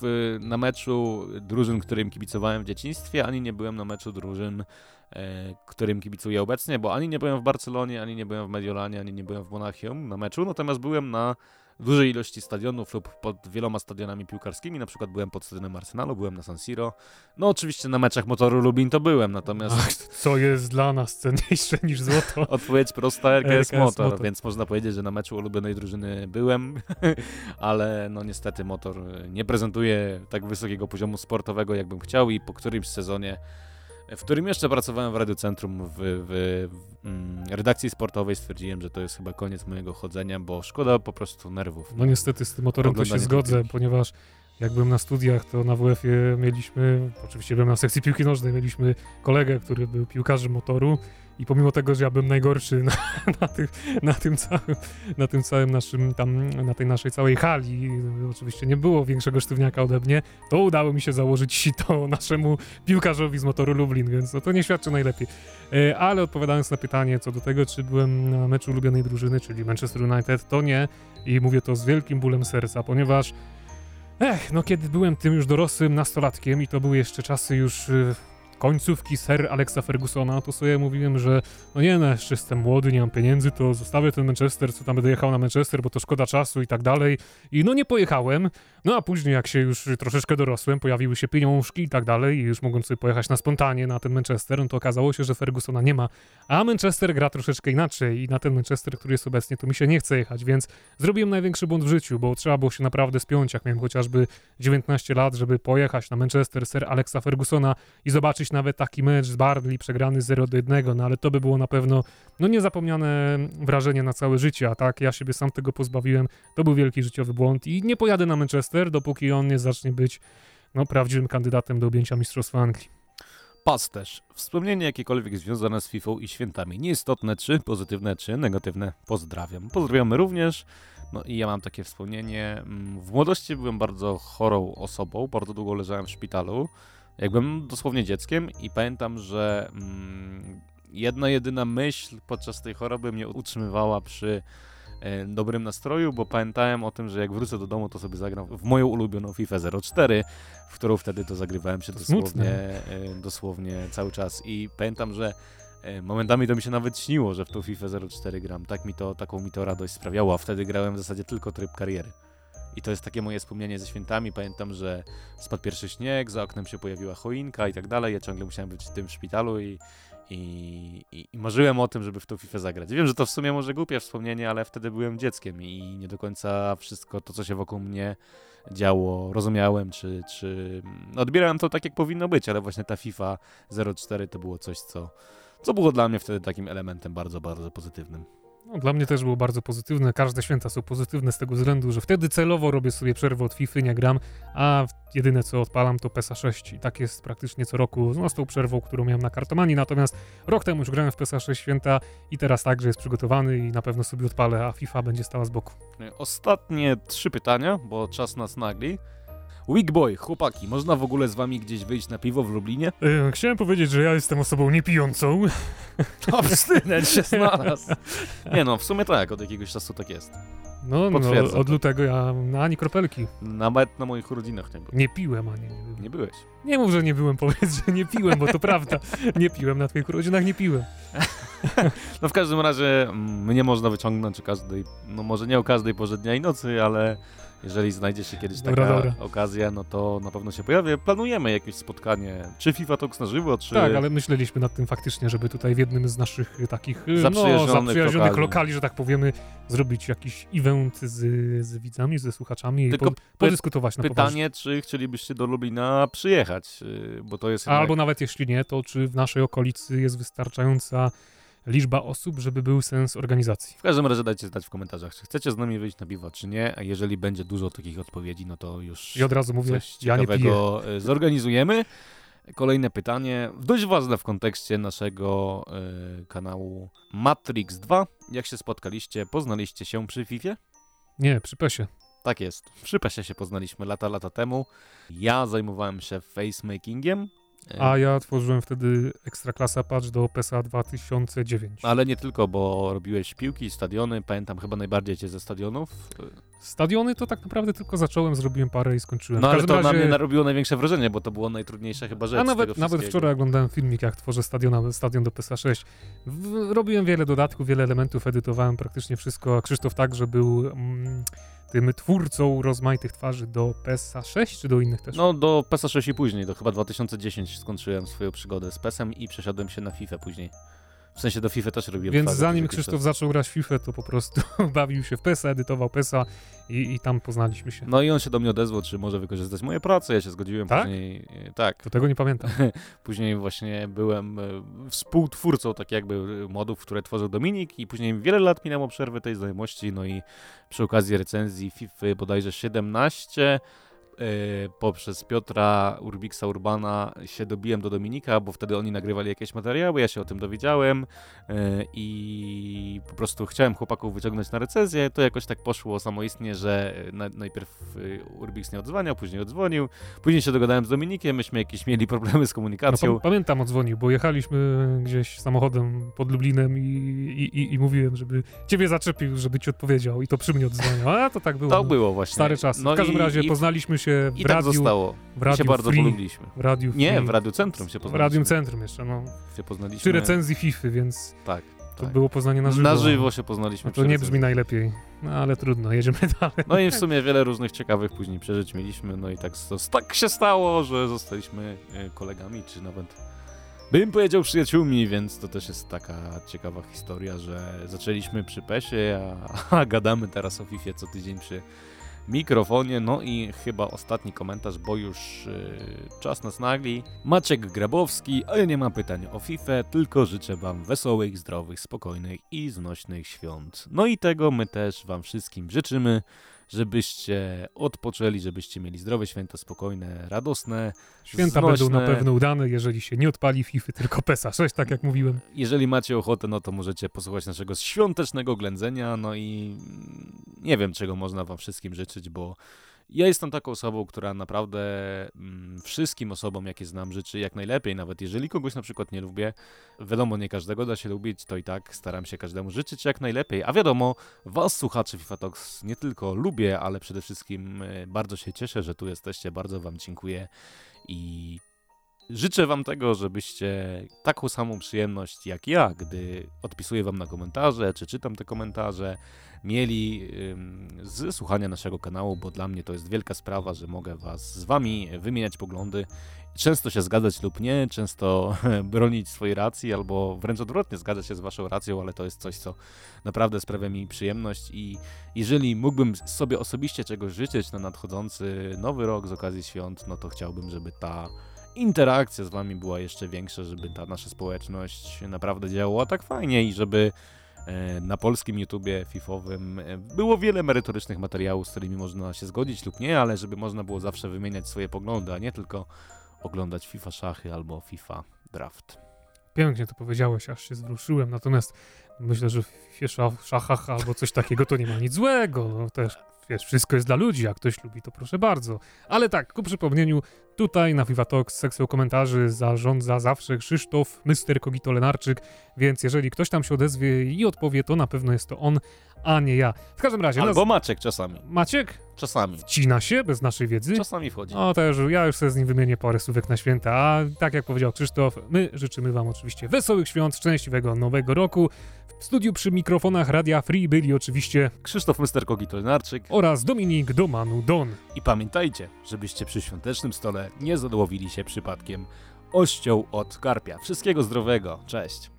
w, na meczu drużyn, którym kibicowałem w dzieciństwie, ani nie byłem na meczu drużyn, e, którym kibicuję obecnie, bo ani nie byłem w Barcelonie, ani nie byłem w Mediolanie, ani nie byłem w Monachium na meczu, natomiast byłem na dużej ilości stadionów lub pod wieloma stadionami piłkarskimi, na przykład byłem pod stadionem Arsenalu, byłem na San Siro. No oczywiście na meczach Motoru Lublin to byłem, natomiast... Ach, co jest dla nas cenniejsze niż złoto? Odpowiedź prosta, RKS, RKS Motor, Motor. więc można powiedzieć, że na meczu ulubionej drużyny byłem, ale no niestety Motor nie prezentuje tak wysokiego poziomu sportowego, jakbym chciał i po którymś sezonie, w którym jeszcze pracowałem w Radiocentrum w, w, w mm, redakcji sportowej stwierdziłem, że to jest chyba koniec mojego chodzenia, bo szkoda po prostu nerwów. No niestety z tym motorem to się zgodzę, ponieważ jak byłem na studiach, to na WF-ie mieliśmy, oczywiście byłem na sekcji piłki nożnej, mieliśmy kolegę, który był piłkarzem motoru i pomimo tego, że ja byłem najgorszy na, na, tym, na, tym, całym, na tym całym naszym tam, na tej naszej całej hali, oczywiście nie było większego sztywniaka ode mnie, to udało mi się założyć sito naszemu piłkarzowi z motoru Lublin, więc no to nie świadczy najlepiej. E, Ale odpowiadając na pytanie co do tego, czy byłem na meczu ulubionej drużyny, czyli Manchester United, to nie. I mówię to z wielkim bólem serca, ponieważ ech, no kiedy byłem tym już dorosłym nastolatkiem i to były jeszcze czasy już y, końcówki ser Alexa Fergusona, to sobie mówiłem, że no nie no, jeszcze jestem młody, nie mam pieniędzy, to zostawię ten Manchester, co tam będę jechał na Manchester, bo to szkoda czasu i tak dalej. I no nie pojechałem, no a później jak się już troszeczkę dorosłem, pojawiły się pieniążki i tak dalej i już mogłem sobie pojechać na spontanie na ten Manchester, no to okazało się, że Fergusona nie ma. A Manchester gra troszeczkę inaczej i na ten Manchester, który jest obecnie, to mi się nie chce jechać, więc zrobiłem największy błąd w życiu, bo trzeba było się naprawdę spiąć, jak miałem chociażby 19 lat, żeby pojechać na Manchester Sir Alexa Fergusona i zobaczyć nawet taki mecz z Burnley przegrany 0 do 1, no ale to by było na pewno no niezapomniane wrażenie na całe życie, a tak ja siebie sam tego pozbawiłem. To był wielki życiowy błąd i nie pojadę na Manchester, dopóki on nie zacznie być no, prawdziwym kandydatem do objęcia Mistrzostwa Anglii. Pasterz. Wspomnienie jakiekolwiek związane z FIFA i świętami. Nieistotne czy pozytywne, czy negatywne. Pozdrawiam. Pozdrawiamy również. No i ja mam takie wspomnienie. Mm, W młodości byłem bardzo chorą osobą. Bardzo długo leżałem w szpitalu. Jak byłem dosłownie dzieckiem i pamiętam, że mm, jedna jedyna myśl podczas tej choroby mnie utrzymywała przy e, dobrym nastroju, bo pamiętałem o tym, że jak wrócę do domu, to sobie zagram w moją ulubioną FIFA 04, w którą wtedy to zagrywałem się To dosłownie, e, dosłownie cały czas i pamiętam, że e, momentami to mi się nawet śniło, że w tą FIFA 04 gram. Tak mi to, taką mi to radość sprawiało, a wtedy grałem w zasadzie tylko tryb kariery. I to jest takie moje wspomnienie ze świętami. Pamiętam, że spadł pierwszy śnieg, za oknem się pojawiła choinka i tak dalej. Ja ciągle musiałem być w tym szpitalu i, i, i, i marzyłem o tym, żeby w tą FIFA zagrać. Wiem, że to w sumie może głupie wspomnienie, ale wtedy byłem dzieckiem i nie do końca wszystko to, co się wokół mnie działo, rozumiałem, czy, czy no, odbierałem to tak, jak powinno być, ale właśnie ta FIFA 04 to było coś, co, co było dla mnie wtedy takim elementem bardzo, bardzo pozytywnym. No, dla mnie też było bardzo pozytywne. Każde święta są pozytywne z tego względu, że wtedy celowo robię sobie przerwę od FIFA, nie gram, a jedyne co odpalam to PESA 6 i tak jest praktycznie co roku no, z tą przerwą, którą miałem na kartomanii. Natomiast rok temu już grałem w PESA 6 święta i teraz także jest przygotowany i na pewno sobie odpalę, a FIFA będzie stała z boku. Ostatnie trzy pytania, bo czas nas nagli. Weak Boy, chłopaki, można w ogóle z wami gdzieś wyjść na piwo w Lublinie? Yy, chciałem powiedzieć, że ja jestem osobą niepijącą. Abstynent się znalazł. Nie no, w sumie tak, od jakiegoś czasu tak jest. No, no od to. lutego ja no, ani kropelki. Nawet na moich urodzinach nie byłem. Nie piłem, ani nie byłem. Nie byłeś. Nie mów, że nie byłem, powiedz, że nie piłem, bo to prawda. Nie piłem, na twoich urodzinach nie piłem. No w każdym razie mm, mnie można wyciągnąć o każdej, no może nie o każdej porze dnia i nocy, ale jeżeli znajdzie się kiedyś taka Dobra, dobra. okazja, no to na pewno się pojawię. Planujemy jakieś spotkanie, czy FIFA Talks na żywo, czy... Tak, ale myśleliśmy nad tym faktycznie, żeby tutaj w jednym z naszych y, takich y, Zaprzyjaźnionych no, zaprzyjaźnionych lokali. lokali, że tak powiemy, zrobić jakiś event z, z widzami, ze słuchaczami Tylko i pod, podyskutować na. Pytanie, czy chcielibyście do Lublina przyjechać, yy, bo to jest jednak... Albo nawet jeśli nie, to czy w naszej okolicy jest wystarczająca liczba osób, żeby był sens organizacji. W każdym razie dajcie znać w komentarzach, czy chcecie z nami wyjść na piwo, czy nie, a jeżeli będzie dużo takich odpowiedzi, no to już I od razu mówię, coś ja nie piję. y, zorganizujemy. Kolejne pytanie, dość ważne w kontekście naszego y, kanału Matrix 2. Jak się spotkaliście, poznaliście się przy FIFA? Nie, przy PESie. Tak jest. Przy PESie się poznaliśmy lata, lata temu. Ja zajmowałem się facemakingiem. Y, A ja tworzyłem wtedy Ekstraklasa patch do PESA 2009. Ale nie tylko, bo robiłeś piłki, stadiony. Pamiętam chyba najbardziej cię ze stadionów. Stadiony to tak naprawdę tylko zacząłem, zrobiłem parę i skończyłem. No ale to na razie- mnie narobiło największe wrażenie, bo to było najtrudniejsza chyba rzecz. A nawet, nawet wczoraj oglądałem filmik, jak tworzę stadion, stadion do PESA 6. W, robiłem wiele dodatków, wiele elementów, edytowałem praktycznie wszystko. A Krzysztof także był mm, tym twórcą rozmaitych twarzy do PESA 6, czy do innych też? No do PESA 6 i później, do chyba 2010 skończyłem swoją przygodę z PESem i przesiadłem się na FIFA później. W sensie do FIFA też robiłem Więc zanim Krzysztof zaczął grać w FIFA, to po prostu bawił się w PESA, edytował PESA i, i tam poznaliśmy się. No i on się do mnie odezwał, czy może wykorzystać moje prace, ja się zgodziłem Tak? później. e, Tak, To tego nie pamiętam. później właśnie byłem e, współtwórcą tak jakby e, modów, które tworzył Dominik i później wiele lat minęło przerwy tej znajomości, no i przy okazji recenzji FIFA bodajże 17 e, poprzez Piotra Urbiksa Urbana się dobiłem do Dominika, bo wtedy oni nagrywali jakieś materiały, ja się o tym dowiedziałem e, i po prostu chciałem chłopaków wyciągnąć na recenzję, to jakoś tak poszło samoistnie, że na, najpierw e, Urbix nie odzwaniał, później odzwonił, później się dogadałem z Dominikiem, myśmy jakieś mieli problemy z No, komunikacją. pa- pamiętam, odzwonił, bo jechaliśmy gdzieś samochodem pod Lublinem i, i, i, i mówiłem, żeby ciebie zaczepił, żeby ci odpowiedział i to przy mnie odzwonił. A to tak było. To no. było właśnie. Stare czasy. No w każdym i, razie poznaliśmy się w i tak radiu, zostało. w I radiu się bardzo free, polubiliśmy. w radiu Nie, free, w Radiu Centrum się w poznaliśmy. Radium Centrum jeszcze, no. się poznaliśmy. Przy recenzji FIFA, więc Tak. to tak. było poznanie na żywo. Na żywo się poznaliśmy. No to nie brzmi najlepiej, no ale trudno, jedziemy dalej. No i w sumie wiele różnych ciekawych później przeżyć mieliśmy, no i tak, to, tak się stało, że zostaliśmy e, kolegami, czy nawet bym powiedział przyjaciółmi, więc to też jest taka ciekawa historia, że zaczęliśmy przy PESie, a, a gadamy teraz o FIFA co tydzień przy mikrofonie, no i chyba ostatni komentarz, bo już e, czas nas nagli. Maciek Grabowski, a ja nie mam pytań o FIFA, tylko życzę wam wesołych, zdrowych, spokojnych i znośnych świąt. No i tego my też wam wszystkim życzymy żebyście odpoczęli, żebyście mieli zdrowe święta, spokojne, radosne. Święta znośne. będą na pewno udane, jeżeli się nie odpali FIFA, tylko PESA 6, tak jak mówiłem. Jeżeli macie ochotę, no to możecie posłuchać naszego świątecznego ględzenia, no i nie wiem, czego można wam wszystkim życzyć, bo ja jestem taką osobą, która naprawdę mm, wszystkim osobom, jakie znam, życzy jak najlepiej, nawet jeżeli kogoś na przykład nie lubię. Wiadomo, nie każdego da się lubić, to i tak staram się każdemu życzyć jak najlepiej. A wiadomo, was słuchaczy FIFA Talks nie tylko lubię, ale przede wszystkim e, bardzo się cieszę, że tu jesteście, bardzo wam dziękuję i Życzę Wam tego, żebyście taką samą przyjemność jak ja, gdy odpisuję Wam na komentarze, czy czytam te komentarze, mieli z słuchania naszego kanału, bo dla mnie to jest wielka sprawa, że mogę Was z Wami wymieniać poglądy. Często się zgadzać lub nie, często bronić swojej racji, albo wręcz odwrotnie, zgadzać się z Waszą racją, ale to jest coś, co naprawdę sprawia mi przyjemność i jeżeli mógłbym sobie osobiście czegoś życzyć na nadchodzący nowy rok z okazji świąt, no to chciałbym, żeby ta interakcja z wami była jeszcze większa, żeby ta nasza społeczność naprawdę działała tak fajnie i żeby e, na polskim YouTubie fifowym e, było wiele merytorycznych materiałów, z którymi można się zgodzić lub nie, ale żeby można było zawsze wymieniać swoje poglądy, a nie tylko oglądać FIFA szachy albo FIFA draft. Pięknie to powiedziałeś, aż się zwróciłem, natomiast myślę, że w szachach albo coś takiego to nie ma nic złego, no też, wiesz, wszystko jest dla ludzi, jak ktoś lubi, to proszę bardzo. Ale tak, ku przypomnieniu, Tutaj na Viva Talks sekcją komentarzy zarządza zawsze Krzysztof, Mr. Kogito Lenarczyk, więc jeżeli ktoś tam się odezwie i odpowie, to na pewno jest to on, a nie ja. W każdym razie... Albo nas... Maciek czasami. Maciek Czasami. wcina się bez naszej wiedzy. Czasami wchodzi. No to już, ja już sobie z nim wymienię parę słówek na święta, a tak jak powiedział Krzysztof, my życzymy wam oczywiście wesołych świąt, szczęśliwego nowego roku. W studiu przy mikrofonach Radia Free byli oczywiście Krzysztof Mr. Kogito-Lenarczyk. oraz Dominik Domanu Don. I pamiętajcie, żebyście przy świątecznym stole nie zadłowili się przypadkiem ością od karpia. Wszystkiego zdrowego. Cześć.